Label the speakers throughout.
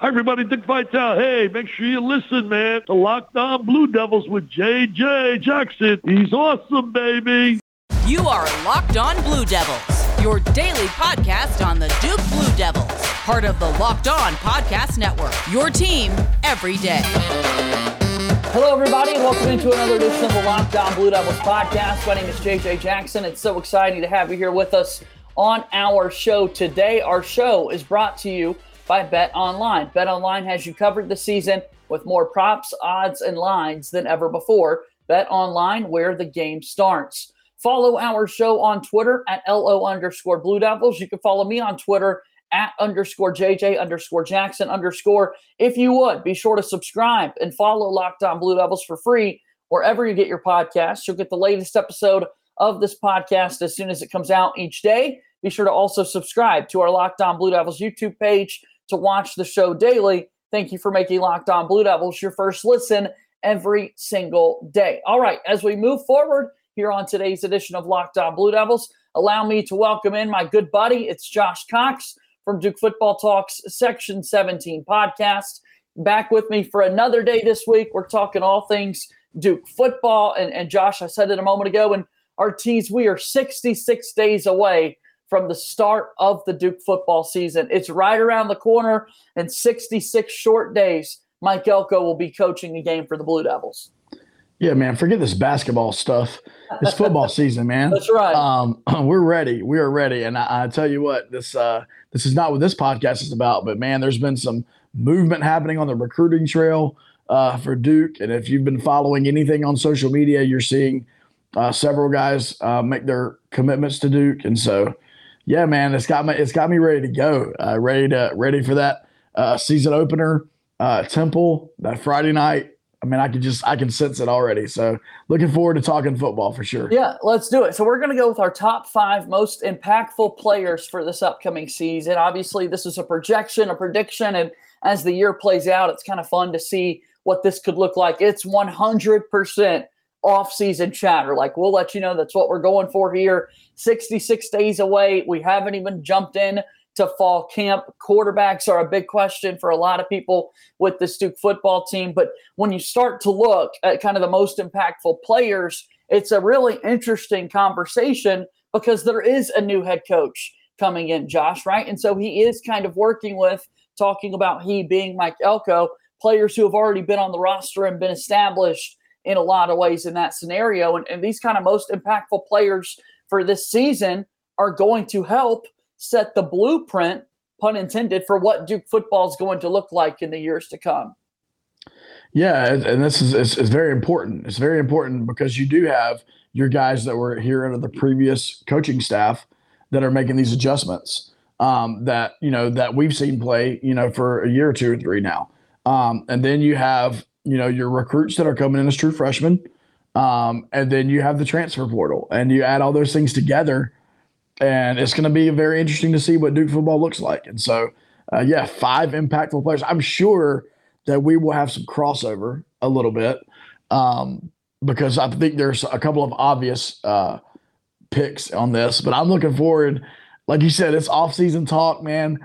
Speaker 1: Hi, everybody. Dick Vitale. Hey, make sure you listen, man. to Locked On Blue Devils with JJ Jackson. He's awesome, baby.
Speaker 2: You are Locked On Blue Devils, your daily podcast on the Duke Blue Devils, part of the Locked On Podcast Network. Your team every day.
Speaker 3: Hello, everybody, and welcome into another edition of the Locked On Blue Devils podcast. My name is JJ Jackson. It's so exciting to have you here with us on our show today. Our show is brought to you by Bet Online. Bet Online has you covered this season with more props, odds, and lines than ever before. Bet Online, where the game starts. Follow our show on Twitter at LO underscore Blue Devils. You can follow me on Twitter at underscore JJ underscore Jackson underscore. If you would, be sure to subscribe and follow Locked On Blue Devils for free wherever you get your podcasts. You'll get the latest episode of this podcast as soon as it comes out each day. Be sure to also subscribe to our Locked On Blue Devils YouTube page to watch the show daily. Thank you for making Locked On Blue Devils your first listen every single day. All right, as we move forward here on today's edition of Locked On Blue Devils, allow me to welcome in my good buddy. It's Josh Cox from Duke Football Talks Section 17 podcast. Back with me for another day this week. We're talking all things Duke football. And, and Josh, I said it a moment ago, and teams, we are 66 days away from the start of the Duke football season. It's right around the corner, and 66 short days, Mike Elko will be coaching the game for the Blue Devils.
Speaker 4: Yeah, man, forget this basketball stuff. It's football season, man.
Speaker 3: That's right.
Speaker 4: Um, we're ready. We are ready. And I, I, tell you what, this uh, this is not what this podcast is about, but man, there's been some movement happening on the recruiting trail uh, for Duke. And if you've been following anything on social media, you're seeing uh, several guys uh, make their commitments to Duke. And so yeah, man, it's got me. It's got me ready to go. Uh, ready to ready for that uh, season opener. Uh, Temple that Friday night. I mean, I can just I can sense it already. So looking forward to talking football for sure.
Speaker 3: Yeah, let's do it. So we're to go with our top five most impactful players for this upcoming season. Obviously, this is a projection, a prediction, and as the year plays out, it's kind of fun to see what this could look like. It's 100 percent off-season chatter. Like we'll let you know that's what we're going for here. 66 days away. We haven't even jumped in to fall camp. Quarterbacks are a big question for a lot of people with the Duke football team. But when you start to look at kind of the most impactful players, it's a really interesting conversation because there is a new head coach coming in, Josh, right? And so he is kind of working with talking about he being Mike Elko, players who have already been on the roster and been established in a lot of ways in that scenario. And, and these kind of most impactful players for this season are going to help set the blueprint, pun intended, for what Duke football is going to look like in the years to come.
Speaker 4: Yeah, and this is it's, it's very important. It's very important because you do have your guys that were here under the previous coaching staff that are making these adjustments um, that you know that we've seen play you know for a year or two or three now, um, and then you have you know your recruits that are coming in as true freshmen, um, and then you have the transfer portal, and you add all those things together, and it's going to be very interesting to see what Duke football looks like. And so, uh, yeah, five impactful players. I'm sure that we will have some crossover a little bit um, because I think there's a couple of obvious uh, picks on this, but I'm looking forward. Like you said, it's off-season talk, man.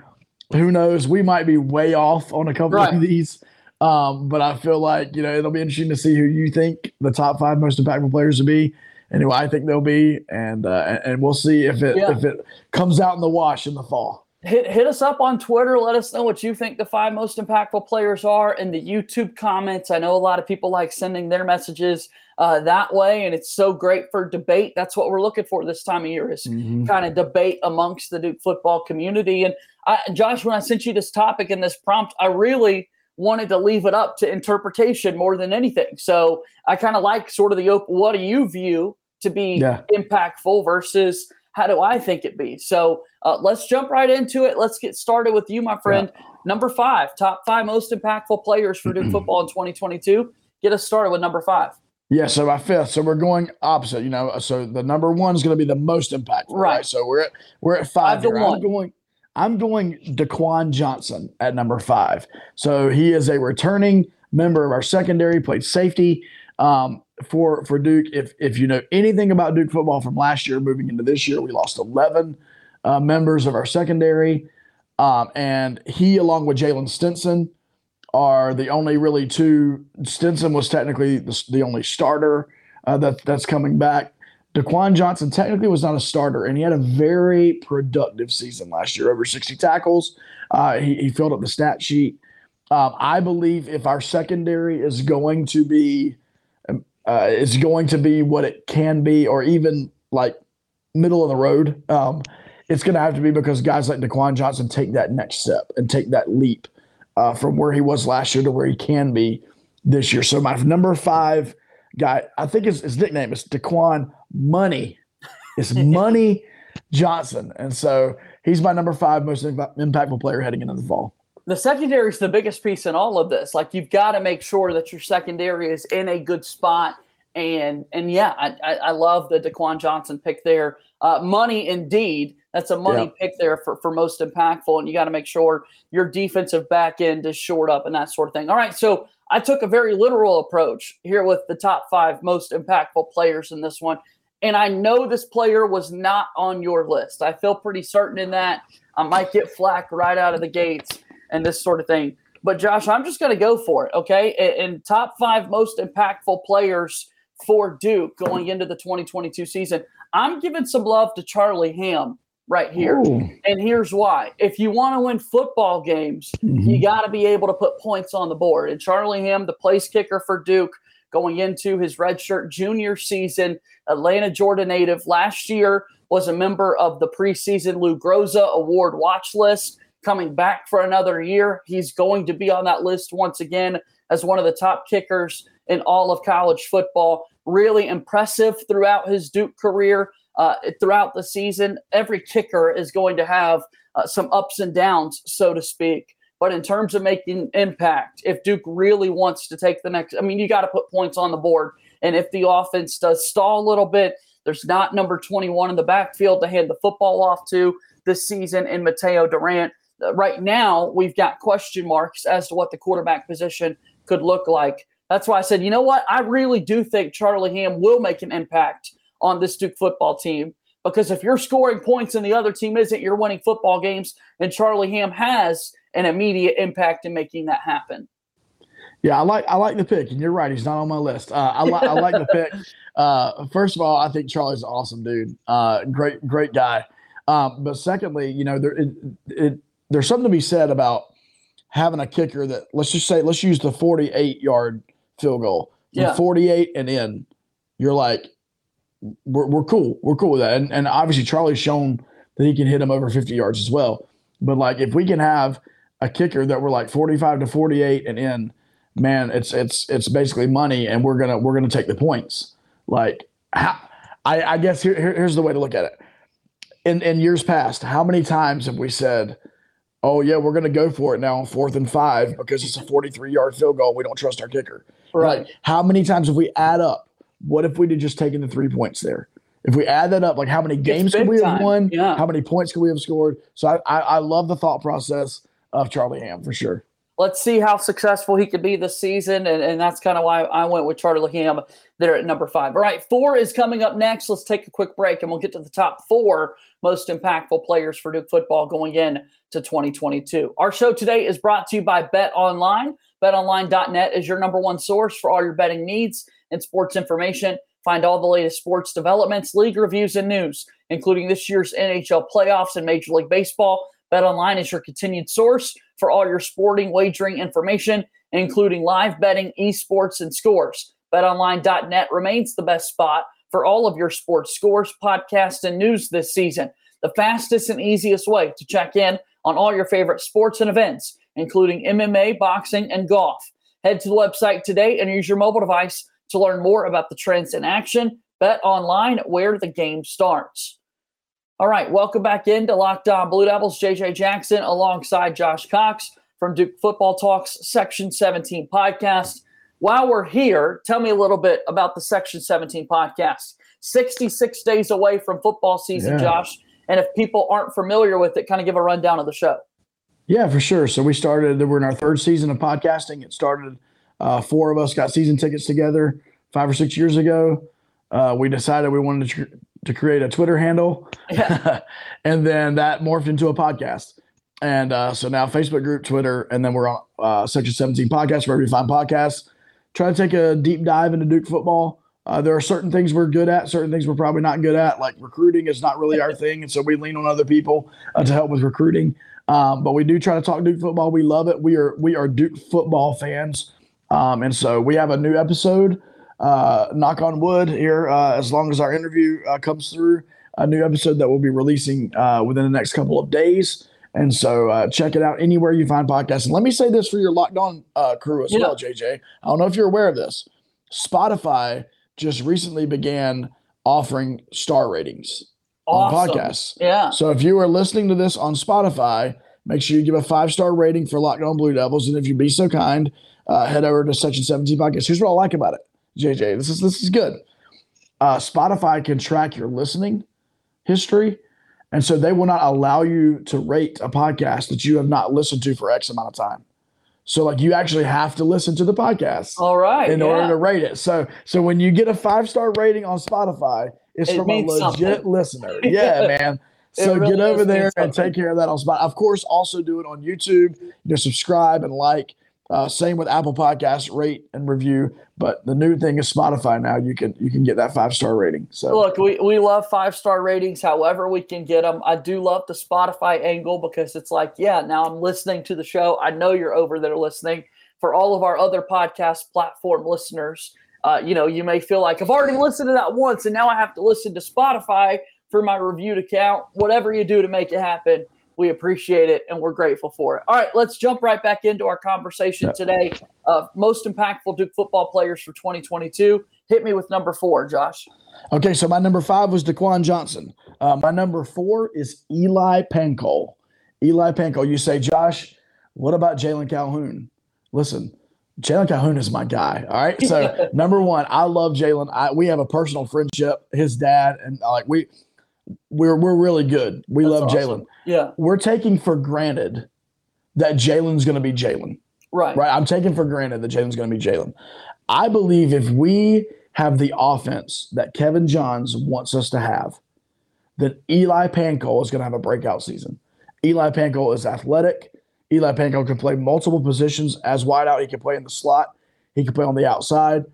Speaker 4: Who knows? We might be way off on a couple right. of these. Um, but I feel like you know it'll be interesting to see who you think the top five most impactful players will be, and who I think they'll be, and uh, and we'll see if it yeah. if it comes out in the wash in the fall.
Speaker 3: Hit, hit us up on Twitter. Let us know what you think the five most impactful players are in the YouTube comments. I know a lot of people like sending their messages uh, that way, and it's so great for debate. That's what we're looking for this time of year is mm-hmm. kind of debate amongst the Duke football community. And I, Josh, when I sent you this topic and this prompt, I really wanted to leave it up to interpretation more than anything. So I kind of like sort of the open, what do you view to be yeah. impactful versus how do I think it be? So uh, let's jump right into it. Let's get started with you, my friend. Yeah. Number five, top five most impactful players for Duke football in 2022. Get us started with number five.
Speaker 4: Yeah, so my fifth. So we're going opposite. You know, so the number one is going to be the most impactful. Right. right? So we're at we're at five. five to one. I'm going. I'm going Daquan Johnson at number five. So he is a returning member of our secondary, played safety um, for for Duke. If if you know anything about Duke football from last year moving into this year, we lost 11 uh, members of our secondary. Um, and he, along with Jaylen Stinson, are the only really two. Stinson was technically the, the only starter uh, that that's coming back. Daquan Johnson technically was not a starter, and he had a very productive season last year, over 60 tackles. Uh, he, he, filled up the stat sheet. Um, I believe if our secondary is going to be um, uh, is going to be what it can be, or even like middle of the road, um, it's going to have to be because guys like Daquan Johnson take that next step and take that leap uh, from where he was last year to where he can be this year. So my number five guy, I think his, his nickname is Daquan Money. It's Money Johnson, and so he's my number five most impactful player heading into the fall.
Speaker 3: The secondary is the biggest piece in all of this. Like you've got to make sure that your secondary is in a good spot. And and yeah, I, I, I love the Daquan Johnson pick there. Uh, money indeed. That's a money yeah. pick there for, for most impactful. And you got to make sure your defensive back end is shored up and that sort of thing. All right. So I took a very literal approach here with the top five most impactful players in this one. And I know this player was not on your list. I feel pretty certain in that. I might get flack right out of the gates and this sort of thing. But Josh, I'm just going to go for it. Okay. And top five most impactful players for Duke going into the 2022 season. I'm giving some love to Charlie Ham right here. Ooh. And here's why. If you want to win football games, mm-hmm. you got to be able to put points on the board. And Charlie Ham, the place kicker for Duke, going into his redshirt junior season, Atlanta, Georgia native, last year was a member of the preseason Lou Groza Award watch list. Coming back for another year, he's going to be on that list once again as one of the top kickers in all of college football. Really impressive throughout his Duke career uh, throughout the season. Every kicker is going to have uh, some ups and downs, so to speak. But in terms of making impact, if Duke really wants to take the next, I mean, you got to put points on the board. And if the offense does stall a little bit, there's not number 21 in the backfield to hand the football off to this season in Mataeo Durant. Uh, right now, we've got question marks as to what the quarterback position could look like. That's why I said, you know what? I really do think Charlie Ham will make an impact on this Duke football team. Because if you're scoring points and the other team isn't, you're winning football games. And Charlie Ham has an immediate impact in making that happen.
Speaker 4: Yeah, I like I like the pick, and you're right. He's not on my list. Uh, I, li- I like the pick. Uh, first of all, I think Charlie's an awesome dude. Uh, great great guy. Um, but secondly, you know, there it, it, there's something to be said about having a kicker that let's just say let's use the 48 yard field goal from yeah. 48 and in. You're like, we're, we're cool. We're cool with that. And, and obviously, Charlie's shown that he can hit them over 50 yards as well. But like, if we can have a kicker that we're like 45 to 48 and in, man, it's it's it's basically money, and we're gonna we're gonna take the points. Like, how, I, I guess here, here, here's the way to look at it. In in years past, how many times have we said? oh yeah, we're going to go for it now on fourth and five because it's a 43 yard field goal. We don't trust our kicker.
Speaker 3: Right.
Speaker 4: Like, how many times have we add up what if we did just taken the three points there? If we add that up, like how many games could we have won? Yeah. How many points could we have scored? So I, I, I love the thought process of Charlie Ham for sure.
Speaker 3: Let's see how successful he could be this season. And, and that's kind of why I went with Charlie Ham there at number five. All right, four is coming up next. Let's take a quick break and we'll get to the top four most impactful players for Duke football going in to 2022. Our show today is brought to you by Bet Online. BetOnline.net is your number one source for all your betting needs and sports information. Find all the latest sports developments, league reviews, and news, including this year's NHL playoffs and Major League Baseball. BetOnline is your continued source for all your sporting wagering information, including live betting, esports, and scores. BetOnline.net remains the best spot for all of your sports scores, podcasts, and news this season. The fastest and easiest way to check in on all your favorite sports and events, including MMA, boxing, and golf. Head to the website today and use your mobile device to learn more about the trends in action. Bet online where the game starts. All right, welcome back into Locked On Blue Devils. JJ Jackson alongside Josh Cox from Duke Football Talks Section 17 podcast. While we're here, tell me a little bit about the Section 17 podcast. 66 days away from football season, yeah. Josh. And if people aren't familiar with it, kind of give a rundown of the show.
Speaker 4: Yeah, for sure. So we started, we're in our third season of podcasting. It started uh, four of us got season tickets together five or six years ago. Uh, we decided we wanted to, tr- to create a Twitter handle, yeah. and then that morphed into a podcast. And uh, so now Facebook group, Twitter, and then we're on uh, Section 17 podcast, wherever you find podcasts. Try to take a deep dive into Duke football. Uh, there are certain things we're good at, certain things we're probably not good at. Like recruiting is not really our thing, and so we lean on other people uh, to help with recruiting. Um, but we do try to talk Duke football. We love it. We are we are Duke football fans, um, and so we have a new episode. Uh, knock on wood here, uh, as long as our interview uh, comes through, a new episode that we'll be releasing uh, within the next couple of days. And so uh, check it out anywhere you find podcasts. And let me say this for your locked on uh, crew as yeah. well, JJ. I don't know if you're aware of this. Spotify just recently began offering star ratings awesome. on podcasts.
Speaker 3: Yeah.
Speaker 4: So if you are listening to this on Spotify, make sure you give a five star rating for Locked On Blue Devils. And if you'd be so kind, uh, head over to Section 17 Podcast. Here's what I like about it, JJ. This is this is good. Uh, Spotify can track your listening history. And so they will not allow you to rate a podcast that you have not listened to for X amount of time. So like you actually have to listen to the podcast.
Speaker 3: All right.
Speaker 4: In yeah. order to rate it. So so when you get a five star rating on Spotify, it's it from a legit something. listener. Yeah, man. So really get over there and take care of that on Spotify. Of course, also do it on YouTube. You know, subscribe and like. Uh, same with Apple Podcasts, rate and review. But the new thing is Spotify now. You can you can get that five star rating. So
Speaker 3: look, we, we love five star ratings. However, we can get them. I do love the Spotify angle because it's like, yeah, now I'm listening to the show. I know you're over there listening. For all of our other podcast platform listeners, uh, you know, you may feel like I've already listened to that once, and now I have to listen to Spotify for my review to count. Whatever you do to make it happen, we appreciate it and we're grateful for it. All right, let's jump right back into our conversation today of most impactful Duke football players for 2022. Hit me with number four, Josh.
Speaker 4: Okay, so my number five was Daquan Johnson. Uh, my number four is Eli Pancol. Eli Pancol. You say, Josh, what about Jalon Calhoun? Listen, Jalon Calhoun is my guy. All right. So number one, I love Jalen. We have a personal friendship. His dad and like we we're we're really good. We That's love awesome. Jalen.
Speaker 3: Yeah.
Speaker 4: We're taking for granted that Jalen's going to be Jalen.
Speaker 3: Right.
Speaker 4: Right. I'm taking for granted that Jalen's going to be Jalen. I believe if we have the offense that Kevin Johns wants us to have, that Eli Pancol is going to have a breakout season. Eli Pancol is athletic. Eli Pancol can play multiple positions as wideout. He can play in the slot. He can play on the outside.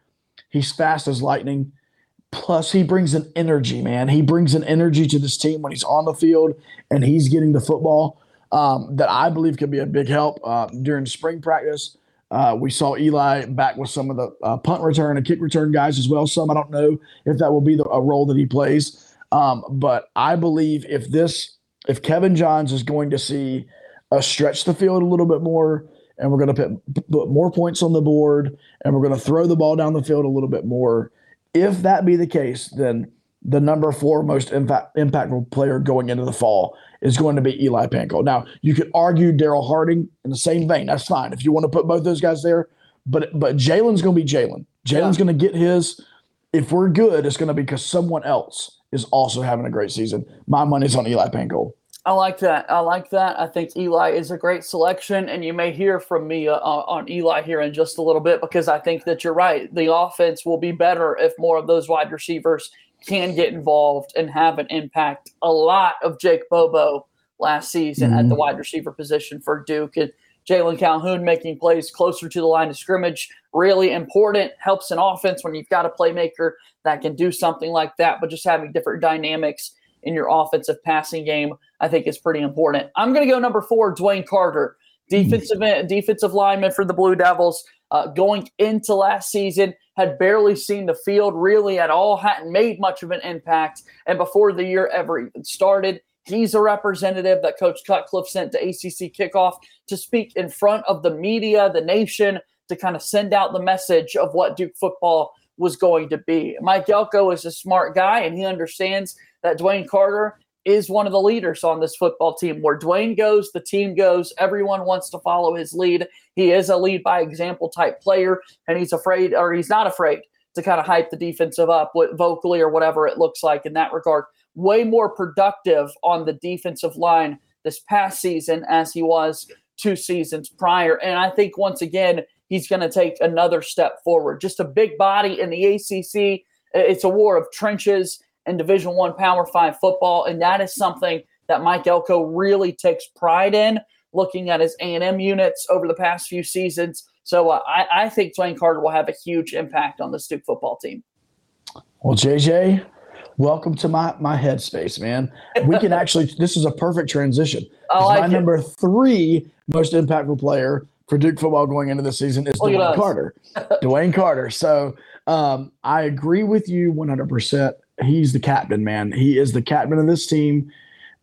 Speaker 4: He's fast as lightning. Plus, he brings an energy, man. He brings an energy to this team when he's on the field and he's getting the football um, that I believe could be a big help uh, during spring practice. Uh, we saw Eli back with some of the uh, punt return and kick return guys as well. Some I don't know if that will be the, a role that he plays, um, but I believe if this, if Kevin Johns is going to see a stretch the field a little bit more, and we're going to put, put more points on the board, and we're going to throw the ball down the field a little bit more if that be the case, then the number four most impact, impactful player going into the fall is going to be Eli Pancol. Now, you could argue Daryl Harding in the same vein. That's fine if you want to put both those guys there. But but Jalen's going to be Jalen. Jalen's yeah. going to get his. If we're good, it's going to be because someone else is also having a great season. My money's on Eli Pancol.
Speaker 3: I like that. I like that. I think Eli is a great selection, and you may hear from me uh, on Eli here in just a little bit because I think that you're right. The offense will be better if more of those wide receivers can get involved and have an impact. A lot of Jake Bobo last season mm-hmm. at the mm-hmm. wide receiver position for Duke, and Jalon Calhoun making plays closer to the line of scrimmage really important. Helps an offense when you've got a playmaker that can do something like that, but just having different dynamics in your offensive passing game, I think is pretty important. I'm going to go number four, DeWayne Carter, defensive defensive lineman for the Blue Devils. Uh, going into last season, had barely seen the field really at all, hadn't made much of an impact. And before the year ever even started, he's a representative that Coach Cutcliffe sent to ACC kickoff to speak in front of the media, the nation, to kind of send out the message of what Duke football was going to be. Mike Elko is a smart guy, and he understands that DeWayne Carter is one of the leaders on this football team. Where DeWayne goes, the team goes. Everyone wants to follow his lead. He is a lead by example type player, and he's afraid, or he's not afraid, to kind of hype the defensive up vocally or whatever it looks like in that regard. Way more productive on the defensive line this past season as he was two seasons prior. And I think once again, he's going to take another step forward. Just a big body in the ACC. It's a war of trenches and Division One Power Five football, and that is something that Mike Elko really takes pride in. Looking at his A and M units over the past few seasons, so uh, I, I think DeWayne Carter will have a huge impact on the Duke football team.
Speaker 4: Well, JJ, welcome to my my headspace, man. We can actually. this is a perfect transition.
Speaker 3: Like
Speaker 4: my
Speaker 3: it.
Speaker 4: number three most impactful player for Duke football going into the season is
Speaker 3: Look
Speaker 4: Dwayne. Carter. DeWayne Carter. So um, I agree with you 100%. He's the captain, man. He is the captain of this team.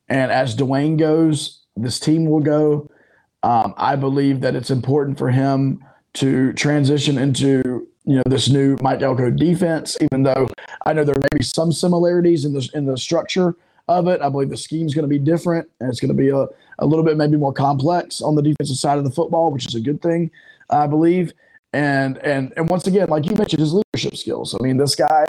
Speaker 4: And as DeWayne goes, this team will go. Um, I believe that it's important for him to transition into you know this new Mike Elko defense. Even though I know there may be some similarities in the in the structure of it, I believe the scheme is going to be different and it's going to be a, a little bit maybe more complex on the defensive side of the football, which is a good thing, I believe. And and and once again, like you mentioned, his leadership skills. I mean, this guy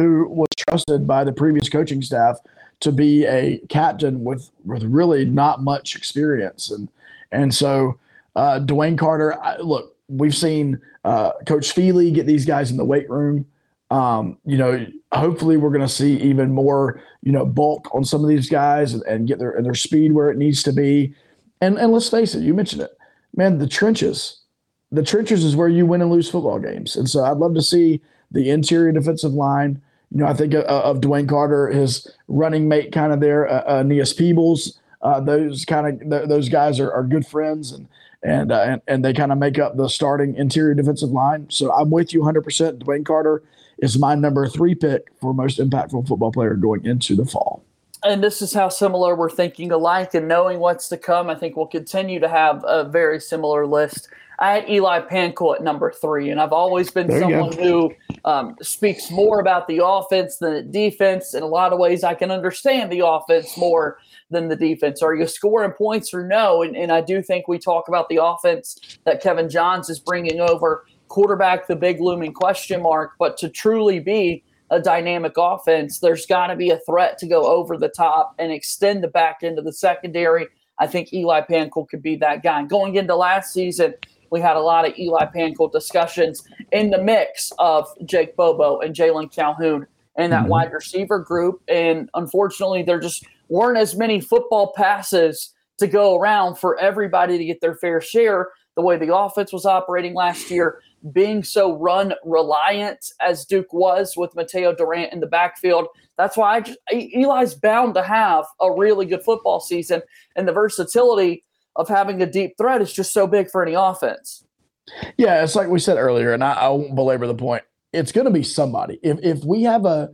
Speaker 4: who was trusted by the previous coaching staff to be a captain with with really not much experience, and and so uh, DeWayne Carter. I, look, we've seen uh, Coach Feely get these guys in the weight room. Um, you know, hopefully we're going to see even more, you know, bulk on some of these guys and, and get their and their speed where it needs to be. And and let's face it, you mentioned it, man. The trenches, the trenches is where you win and lose football games. And so I'd love to see the interior defensive line. You know, I think of, of DeWayne Carter, his running mate, kind of there, uh, uh, Aeneas Peebles. Uh, those kind of th- those guys are, are good friends and and uh, and, and they kind of make up the starting interior defensive line. So I'm with you 100%. DeWayne Carter is my number three pick for most impactful football player going into the fall.
Speaker 3: And this is how similar we're thinking alike and knowing what's to come. I think we'll continue to have a very similar list. I had Eli Pancol at number three, and I've always been
Speaker 4: There
Speaker 3: someone who um, speaks more about the offense than the defense. In a lot of ways, I can understand the offense more than the defense. Are you scoring points or no? And, and I do think we talk about the offense that Kevin Johns is bringing over. Quarterback, the big looming question mark, but to truly be a dynamic offense, there's got to be a threat to go over the top and extend the back end of the secondary. I think Eli Pancol could be that guy. Going into last season, we had a lot of Eli Pancol discussions in the mix of Jake Bobo and Jalon Calhoun and that
Speaker 4: Mhm.
Speaker 3: wide receiver group. And unfortunately, there just weren't as many football passes to go around for everybody to get their fair share. The way the offense was operating last year, being so run reliant as Duke was with Mataeo Durant in the backfield. That's why I just, Eli's bound to have a really good football season, and the versatility of having a deep threat is just so big for any offense.
Speaker 4: Yeah, it's like we said earlier, and I, I won't belabor the point. It's going to be somebody. If if we have a,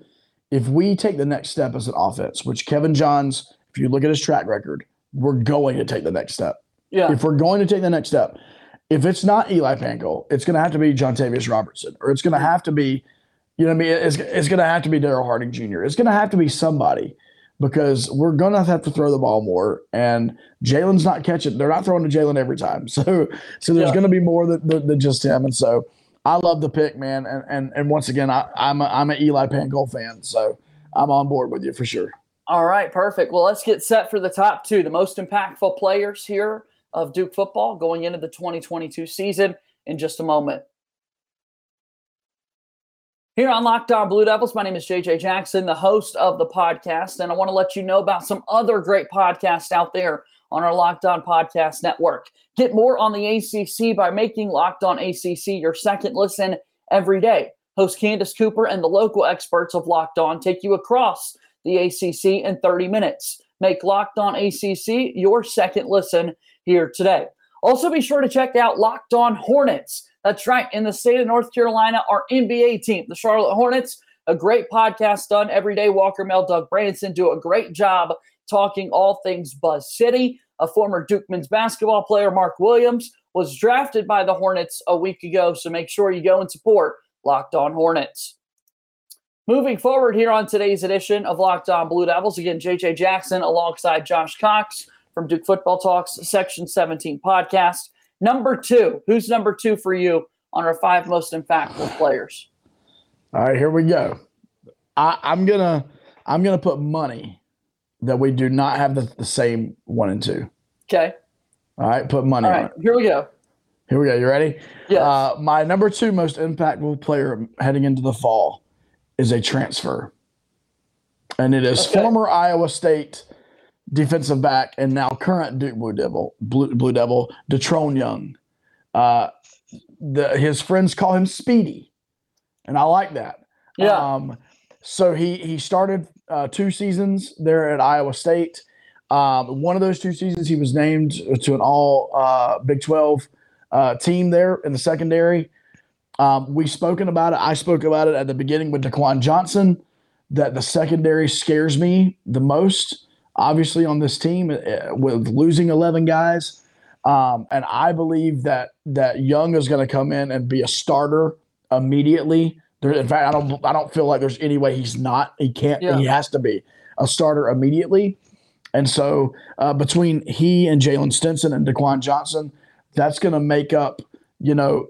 Speaker 4: if we take the next step as an offense, which Kevin Johns, if you look at his track record, we're going to take the next step.
Speaker 3: Yeah,
Speaker 4: If we're going to take the next step, if it's not Eli Pancol, it's going to have to be Jontavis Robertson, or it's going to have to be, you know, what I mean, it's it's going to have to be Daryl Harding Jr. It's going to have to be somebody because we're going to have to throw the ball more, and Jalen's not catching. They're not throwing to Jalen every time, so so there's
Speaker 3: Yeah.
Speaker 4: going to be more than, than, than just him, and so. I love the pick, man, and and, and once again, I, I'm a, I'm an Eli Pancol fan, so I'm on board with you for sure.
Speaker 3: All right, perfect. Well, let's get set for the top two, the most impactful players here of Duke football going into the 2022 season in just a moment. Here on Locked On Blue Devils, my name is JJ Jackson, the host of the podcast, and I want to let you know about some other great podcasts out there on our Locked On Podcast Network. Get more on the ACC by making Locked On ACC your second listen every day. Host Candace Cooper and the local experts of Locked On take you across the ACC in 30 minutes. Make Locked On ACC your second listen here today. Also, be sure to check out Locked On Hornets. That's right, in the state of North Carolina, our NBA team, the Charlotte Hornets, a great podcast done every day. Walker Mel, Doug Branson do a great job talking all things Buzz City. A former Duke men's basketball player, Mark Williams, was drafted by the Hornets a week ago, so make sure you go and support Locked On Hornets. Moving forward here on today's edition of Locked On Blue Devils, again, JJ Jackson alongside Josh Cox from Duke Football Talks Section 17 podcast. Number two, who's number two for you on our five most impactful players?
Speaker 4: All right, here we go. I, I'm gonna I'm gonna put money that we do not have the, the same one and two.
Speaker 3: Okay.
Speaker 4: All right, put money
Speaker 3: All
Speaker 4: on it.
Speaker 3: Here we go.
Speaker 4: Here we go. You ready?
Speaker 3: Yes.
Speaker 4: Uh, my number two most impactful player heading into the fall is a transfer, and it is
Speaker 3: Okay.
Speaker 4: former Iowa State defensive back and now current Duke Blue Devil, Blue, Blue Devil, Datrone Young. Uh, the, his friends call him Speedy, and I like that.
Speaker 3: Yeah.
Speaker 4: Um, so he he started uh, two seasons there at Iowa State. Um, one of those two seasons, he was named to an All uh, Big Twelve uh, team there in the secondary. Um, we've spoken about it. I spoke about it at the beginning with Daquan Johnson. That the secondary scares me the most. Obviously, on this team uh, with losing eleven guys, um, and I believe that that Young is going to come in and be a starter immediately. There, in fact, I don't I don't feel like there's any way he's not. He can't.
Speaker 3: Yeah.
Speaker 4: He has to be a starter immediately. And so uh, between he and Jaylen Stinson and DeQuan Johnson, that's going to make up. You know,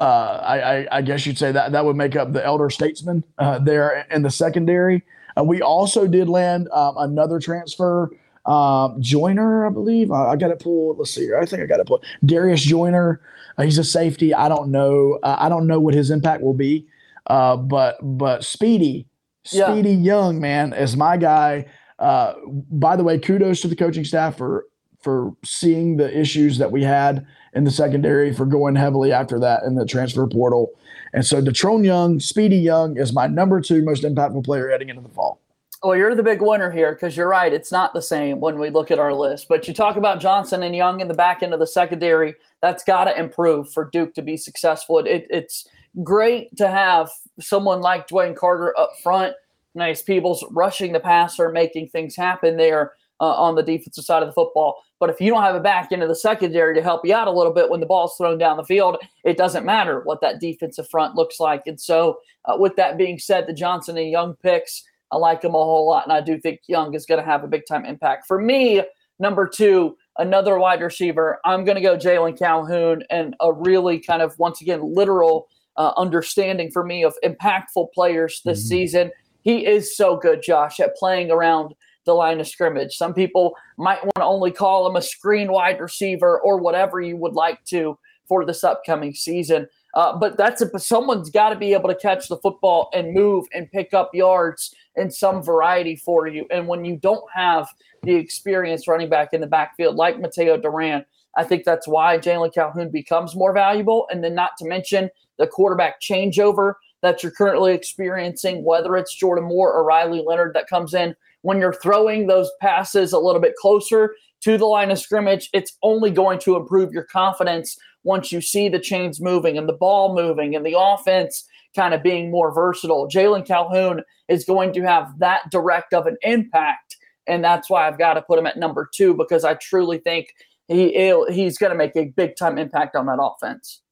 Speaker 4: uh, I, I, I guess you'd say that that would make up the elder statesman uh, there in the secondary. Uh, we also did land um, another transfer, um, Joiner, I believe. I, I got it pulled. Let's see here. I think I got it pulled. Darius Joiner. Uh, he's a safety. I don't know. Uh, I don't know what his impact will be. Uh, but but Speedy,
Speaker 3: Yeah.
Speaker 4: Speedy Young, man, is my guy. Uh, by the way, kudos to the coaching staff for for seeing the issues that we had in the secondary, for going heavily after that in the transfer portal. And so Datrone Young, Speedy Young is my number two most impactful player heading into the fall.
Speaker 3: Well, you're the big winner here because you're right. It's not the same when we look at our list. But you talk about Johnson and Young in the back end of the secondary. That's got to improve for Duke to be successful. It, it, it's great to have someone like DeWayne Carter up front. Aeneas Peebles rushing the passer, making things happen there uh, on the defensive side of the football. But if you don't have a back end of the secondary to help you out a little bit when the ball's thrown down the field, it doesn't matter what that defensive front looks like. And so, uh, with that being said, the Johnson and Young picks, I like them a whole lot, and I do think Young is going to have a big time impact. For me, number two, another wide receiver, I'm going to go Jalon Calhoun, and a really kind of once again literal uh, understanding for me of impactful players this
Speaker 4: Mhm.
Speaker 3: season. He is so good, Josh, at playing around the line of scrimmage. Some people might want to only call him a screen wide receiver or whatever you would like to for this upcoming season. Uh, but that's a, someone's got to be able to catch the football and move and pick up yards in some variety for you. And when you don't have the experience running back in the backfield like Mataeo Durant, I think that's why Jalon Calhoun becomes more valuable. And then, not to mention the quarterback changeover that you're currently experiencing, whether it's Jordan Moore or Riley Leonard that comes in. When you're throwing those passes a little bit closer to the line of scrimmage, it's only going to improve your confidence once you see the chains moving and the ball moving and the offense kind of being more versatile. Jalon Calhoun is going to have that direct of an impact. And that's why I've got to put him at number two because I truly think he he's going to make a big time impact on that offense.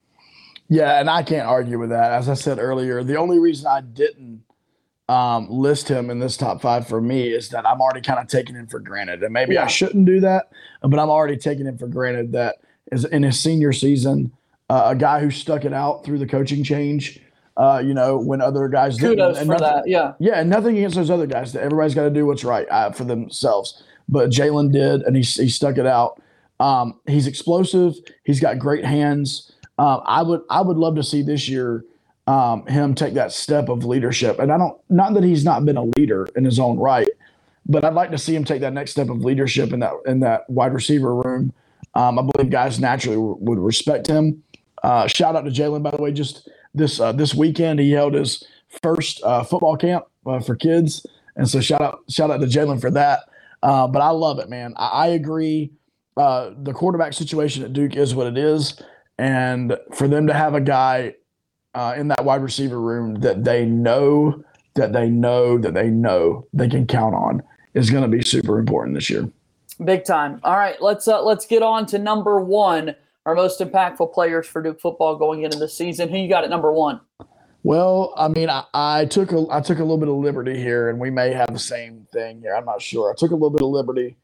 Speaker 4: Yeah, and I can't argue with that. As I said earlier, the only reason I didn't um, list him in this top five for me is that I'm already kind of taking him for granted, and maybe
Speaker 3: Yeah.
Speaker 4: I shouldn't do that, but I'm already taking him for granted that is in his senior season, uh, a guy who stuck it out through the coaching change. Uh, you know, when other guys didn't.
Speaker 3: Kudos
Speaker 4: And
Speaker 3: for
Speaker 4: nothing-
Speaker 3: that. Yeah.
Speaker 4: Yeah, and nothing against those other guys. Everybody's got to do what's right uh, for themselves. But Jalen did, and he, he stuck it out. Um, he's explosive. He's got great hands. Um, I would I would love to see this year um, him take that step of leadership. And I don't not that he's not been a leader in his own right, but I'd like to see him take that next step of leadership in that in that wide receiver room. Um, I believe guys naturally w- would respect him. Uh, shout out to Jalen, by the way. Just this uh, this weekend, he held his first uh, football camp uh, for kids, and so shout out shout out to Jalen for that. Uh, but I love it, man. I, I agree. Uh, the quarterback situation at Duke is what it is, and for them to have a guy uh, in that wide receiver room that they know that they know that they know they can count on is going to be super important this year.
Speaker 3: Big time. All right, let's uh, let's get on to number one. Our most impactful players for Duke football going into the season. Who you got at number one?
Speaker 4: Well, I mean, I, I took a I took a little bit of liberty here, and we may have the same thing here. I'm not sure. I took a little bit of liberty.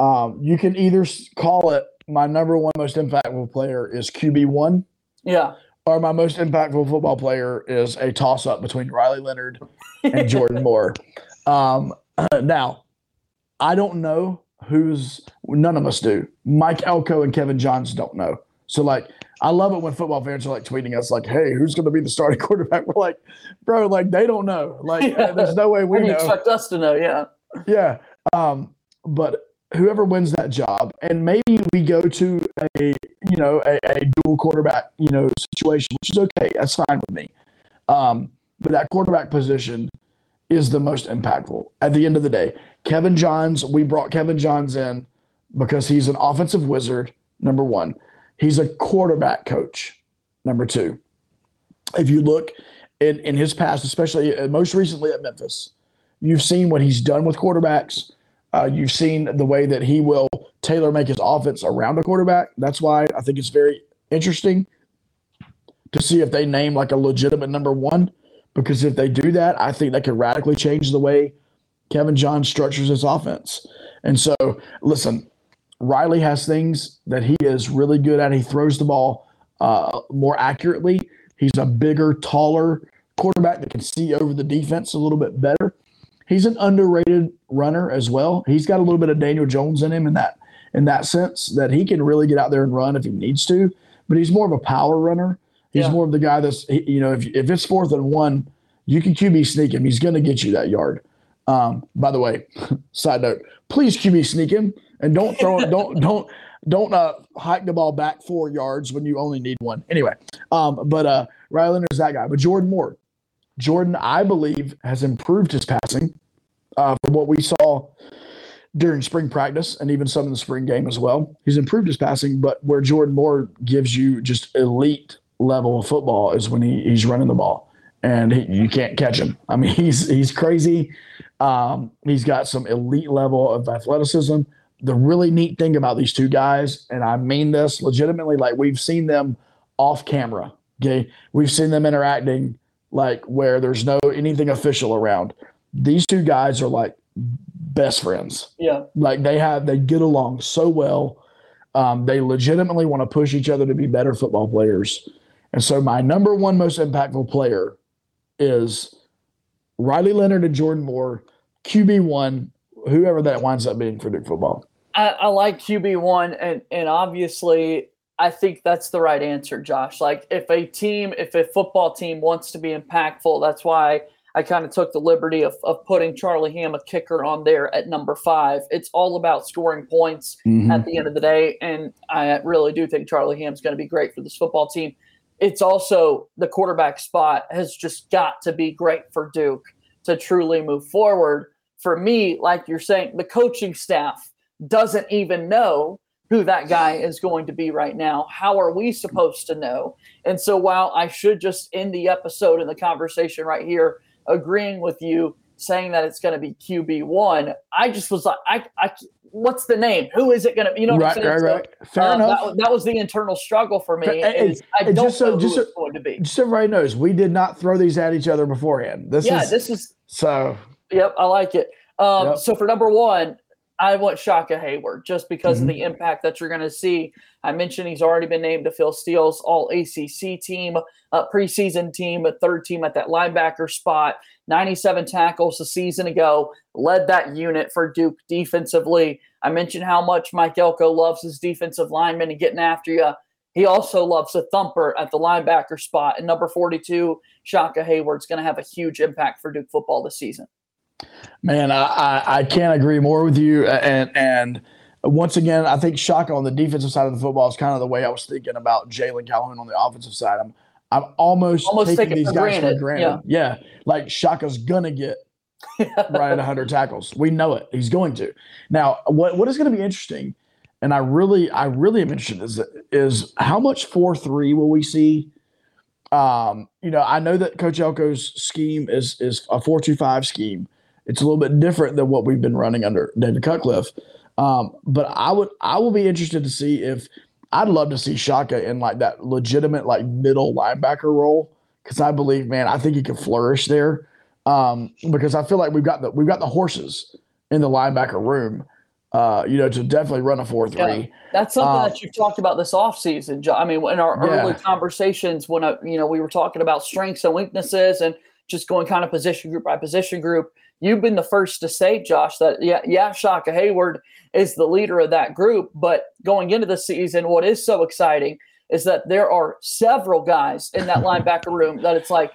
Speaker 4: Um, you can either call it my number one most impactful player is QB one,
Speaker 3: Yeah.
Speaker 4: Or my most impactful football player is a toss up between Riley Leonard and Jordan Moore. Um, now, I don't know who's none of us do. Mike Elko and Kevin Johns don't know. So like I love it when football fans are like tweeting us like, "Hey, who's going to be the starting quarterback?" We're like, "Bro, like they don't know. Like
Speaker 3: Yeah.
Speaker 4: there's no way we know."
Speaker 3: expect us to know? Yeah.
Speaker 4: Yeah. Um, but whoever wins that job, and maybe we go to a you know a, a dual quarterback you know situation, which is okay. That's fine with me. Um, but that quarterback position is the most impactful at the end of the day. Kevin Johns, we brought Kevin Johns in because he's an offensive wizard. Number one, he's a quarterback coach. Number two, if you look in in his past, especially uh, most recently at Memphis, you've seen what he's done with quarterbacks uh, you've seen the way that he will tailor make his offense around a quarterback. That's why I think it's very interesting to see if they name like a legitimate number one. Because if they do that, I think that could radically change the way Kevin John structures his offense. And so, listen, Riley has things that he is really good at. He throws the ball uh, more accurately. He's a bigger, taller quarterback that can see over the defense a little bit better he's an underrated runner as well. He's got a little bit of Daniel Jones in him in that in that sense that he can really get out there and run if he needs to. But he's more of a power runner. He's yeah. more of the guy that's you know if if it's fourth and one, you can QB sneak him. He's going to get you that yard. Um, by the way, side note, please QB sneak him and don't throw it. don't don't don't uh, hike the ball back four yards when you only need one. Anyway, um, but uh, Riley Leonard is that guy. But Jordan Moore, Jordan, I believe, has improved his passing uh, from what we saw during spring practice and even some in the spring game as well. He's improved his passing, but where Jordan Moore gives you just elite level of football is when he, he's running the ball and he, you can't catch him. I mean, he's he's crazy. Um, he's got some elite level of athleticism. The really neat thing about these two guys, and I mean this legitimately, like we've seen them off camera. Okay, we've seen them interacting like where there's no anything official around. These two guys are like best friends.
Speaker 3: Yeah.
Speaker 4: Like they have they get along so well. Um, they legitimately want to push each other to be better football players. And so my number one most impactful player is Riley Leonard and Jordan Moore, QB one, whoever that winds up being for Duke football.
Speaker 3: I, I like QB one, and and obviously I think that's the right answer, Josh. Like if a team, if a football team wants to be impactful, that's why I kind of took the liberty of, of putting Charlie Ham, a kicker, on there at number five. It's all about scoring points mm-hmm. at the end of the day. And I really do think Charlie Ham's going to be great for this football team. It's also the quarterback spot has just got to be great for Duke to truly move forward. For me, like you're saying, the coaching staff doesn't even know who that guy is going to be right now. How are we supposed to know? And so while I should just end the episode and the conversation right here, agreeing with you, saying that it's going to be QB one, I just was like, I, I, what's the name? Who is it going to be? You know
Speaker 4: what right, I'm saying? Right, right. Fair uh, enough.
Speaker 3: That, that, was the internal struggle for me. Is I don't just so, know just who so, it's going to be.
Speaker 4: Just so everybody knows, we did not throw these at each other beforehand. This
Speaker 3: yeah,
Speaker 4: is,
Speaker 3: this is
Speaker 4: so.
Speaker 3: Yep, I like it. Um, yep. So for number one, I want Shaka Heyward just because mm-hmm. of the impact that you're going to see. I mentioned he's already been named to Phil Steele's All ACC team, uh, preseason team, a third team at that linebacker spot. 97 tackles a season ago, led that unit for Duke defensively. I mentioned how much Mike Elko loves his defensive lineman and getting after you. He also loves a thumper at the linebacker spot. And number 42, Shaka Heyward's going to have a huge impact for Duke football this season.
Speaker 4: Man, I, I, I, can't agree more with you. And and once again, I think Shaka on the defensive side of the football is kind of the way I was thinking about Jalon Calhoun on the offensive side. I'm I'm almost, almost taking these guys granted. for granted. Yeah. yeah, like Shaka's gonna get right at 100 tackles. We know it. He's going to. Now, what what is going to be interesting, and I really I really am interested is is how much four three will we see? Um, you know, I know that Coach Elko's scheme is is a four two five scheme it's a little bit different than what we've been running under David Cutcliffe. Um, but I would I will be interested to see if I'd love to see Shaka in like that legitimate like middle linebacker role because I believe, man, I think he could flourish there. Um, because I feel like we've got the we've got the horses in the linebacker room. Uh, you know, to definitely run a four three. Yeah,
Speaker 3: that's something um, that you've talked about this offseason. John. I mean, in our yeah. early conversations when I, you know we were talking about strengths and weaknesses and just going kind of position group by position group you've been the first to say, Josh, that yeah, yeah, Shaka Heyward is the leader of that group. But going into the season, what is so exciting is that there are several guys in that linebacker room that it's like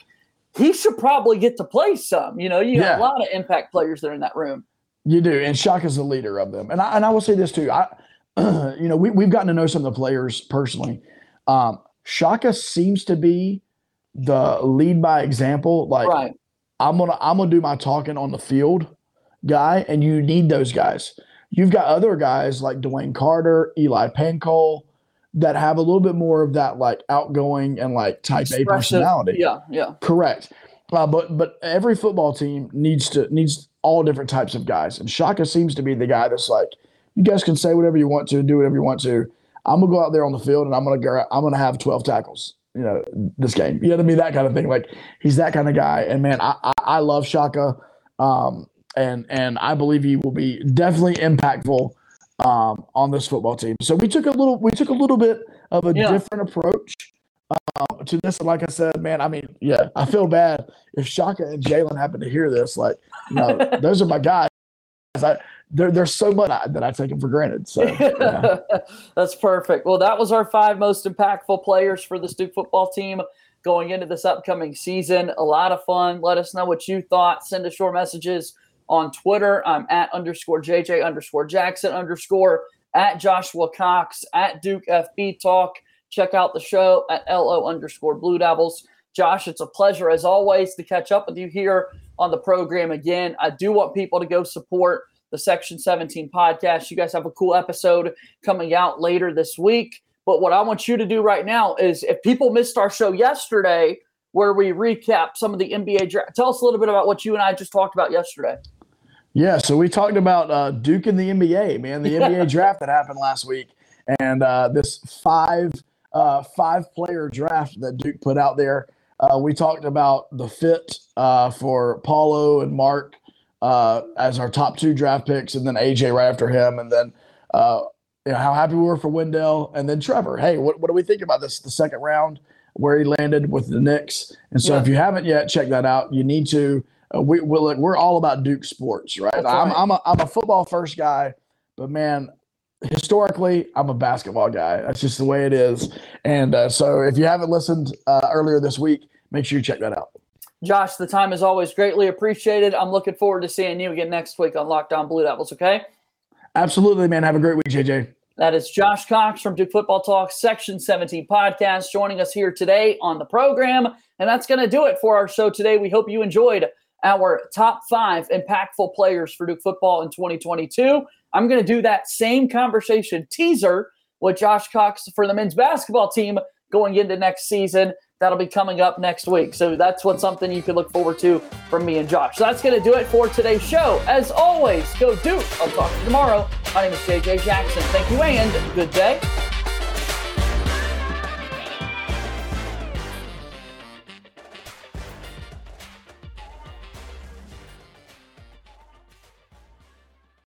Speaker 3: he should probably get to play some. You know, you yeah. have a lot of impact players that are in that room.
Speaker 4: You do, and Shaka's the leader of them. And I and I will say this too. I, you know, we we've gotten to know some of the players personally. Um, Shaka seems to be the lead by example. Like
Speaker 3: Right.
Speaker 4: I'm gonna I'm gonna do my talking on the field, guy, and you need those guys. You've got other guys like DeWayne Carter, Eli Pancol, that have a little bit more of that like outgoing and like type A personality.
Speaker 3: Yeah, yeah.
Speaker 4: Correct. Uh, but but every football team needs to needs all different types of guys, and Shaka seems to be the guy that's like, you guys can say whatever you want to, do whatever you want to. I'm gonna go out there on the field and I'm gonna go. I'm gonna have 12 tackles. You know this game. You know what I mean? That kind of thing. Like he's that kind of guy. And man, I I, I love Shaka, um, and and I believe he will be definitely impactful um, on this football team. So we took a little we took a little bit of a
Speaker 3: Yeah.
Speaker 4: different approach um, to this. And like I said, man, I mean, yeah, I feel bad if Shaka and Jalen happen to hear this. Like, you know, those are my guys. I, there, there's so much that I take them for granted. So, yeah.
Speaker 3: That's perfect. Well, that was our five most impactful players for the Duke football team going into this upcoming season. A lot of fun. Let us know what you thought. Send us your messages on Twitter. I'm at underscore JJ underscore Jackson underscore at Joshua Cox at Duke FB Talk. Check out the show at LO underscore Blue Devils. Josh, it's a pleasure as always to catch up with you here on the program again. I do want people to go support the Section 17 podcast. You guys have a cool episode coming out later this week. But what I want you to do right now is if people missed our show yesterday, where we recap some of the NBA draft, tell us a little bit about what you and I just talked about yesterday.
Speaker 4: yeah. So we talked about uh, Duke and the NBA, man, the NBA draft that happened last week, and uh, this five uh, five player draft that Duke put out there. Uh, we talked about the fit uh, for Paolo and Mark uh, as our top two draft picks, and then AJ right after him, and then uh, you know, how happy we were for Wendell, and then Trevor. Hey, what, what do we think about this? The second round where he landed with the Knicks, and so
Speaker 3: Yeah.
Speaker 4: if you haven't yet, check that out. You need to. Uh, we we're, look, we're all about Duke sports, right?
Speaker 3: That's
Speaker 4: I'm. I'm a I'm a football first guy, but man, historically, I'm a basketball guy. That's just the way it is. And uh, so, if you haven't listened uh, earlier this week, make sure you check that out.
Speaker 3: Josh, the time is always greatly appreciated. I'm looking forward to seeing you again next week on Lockdown Blue Devils, okay?
Speaker 4: Absolutely, man. Have a great week, JJ.
Speaker 3: That is Josh Cox from Duke Football Talk, Section 17 podcast, joining us here today on the program. And that's going to do it for our show today. We hope you enjoyed our top five impactful players for Duke football in 2022. I'm going to do that same conversation teaser with Josh Cox for the men's basketball team going into next season. That'll be coming up next week. So that's what something you can look forward to from me and Josh. So that's going to do it for today's show. As always, go Duke. I'll talk to you tomorrow. My name is JJ Jackson. Thank you and good day.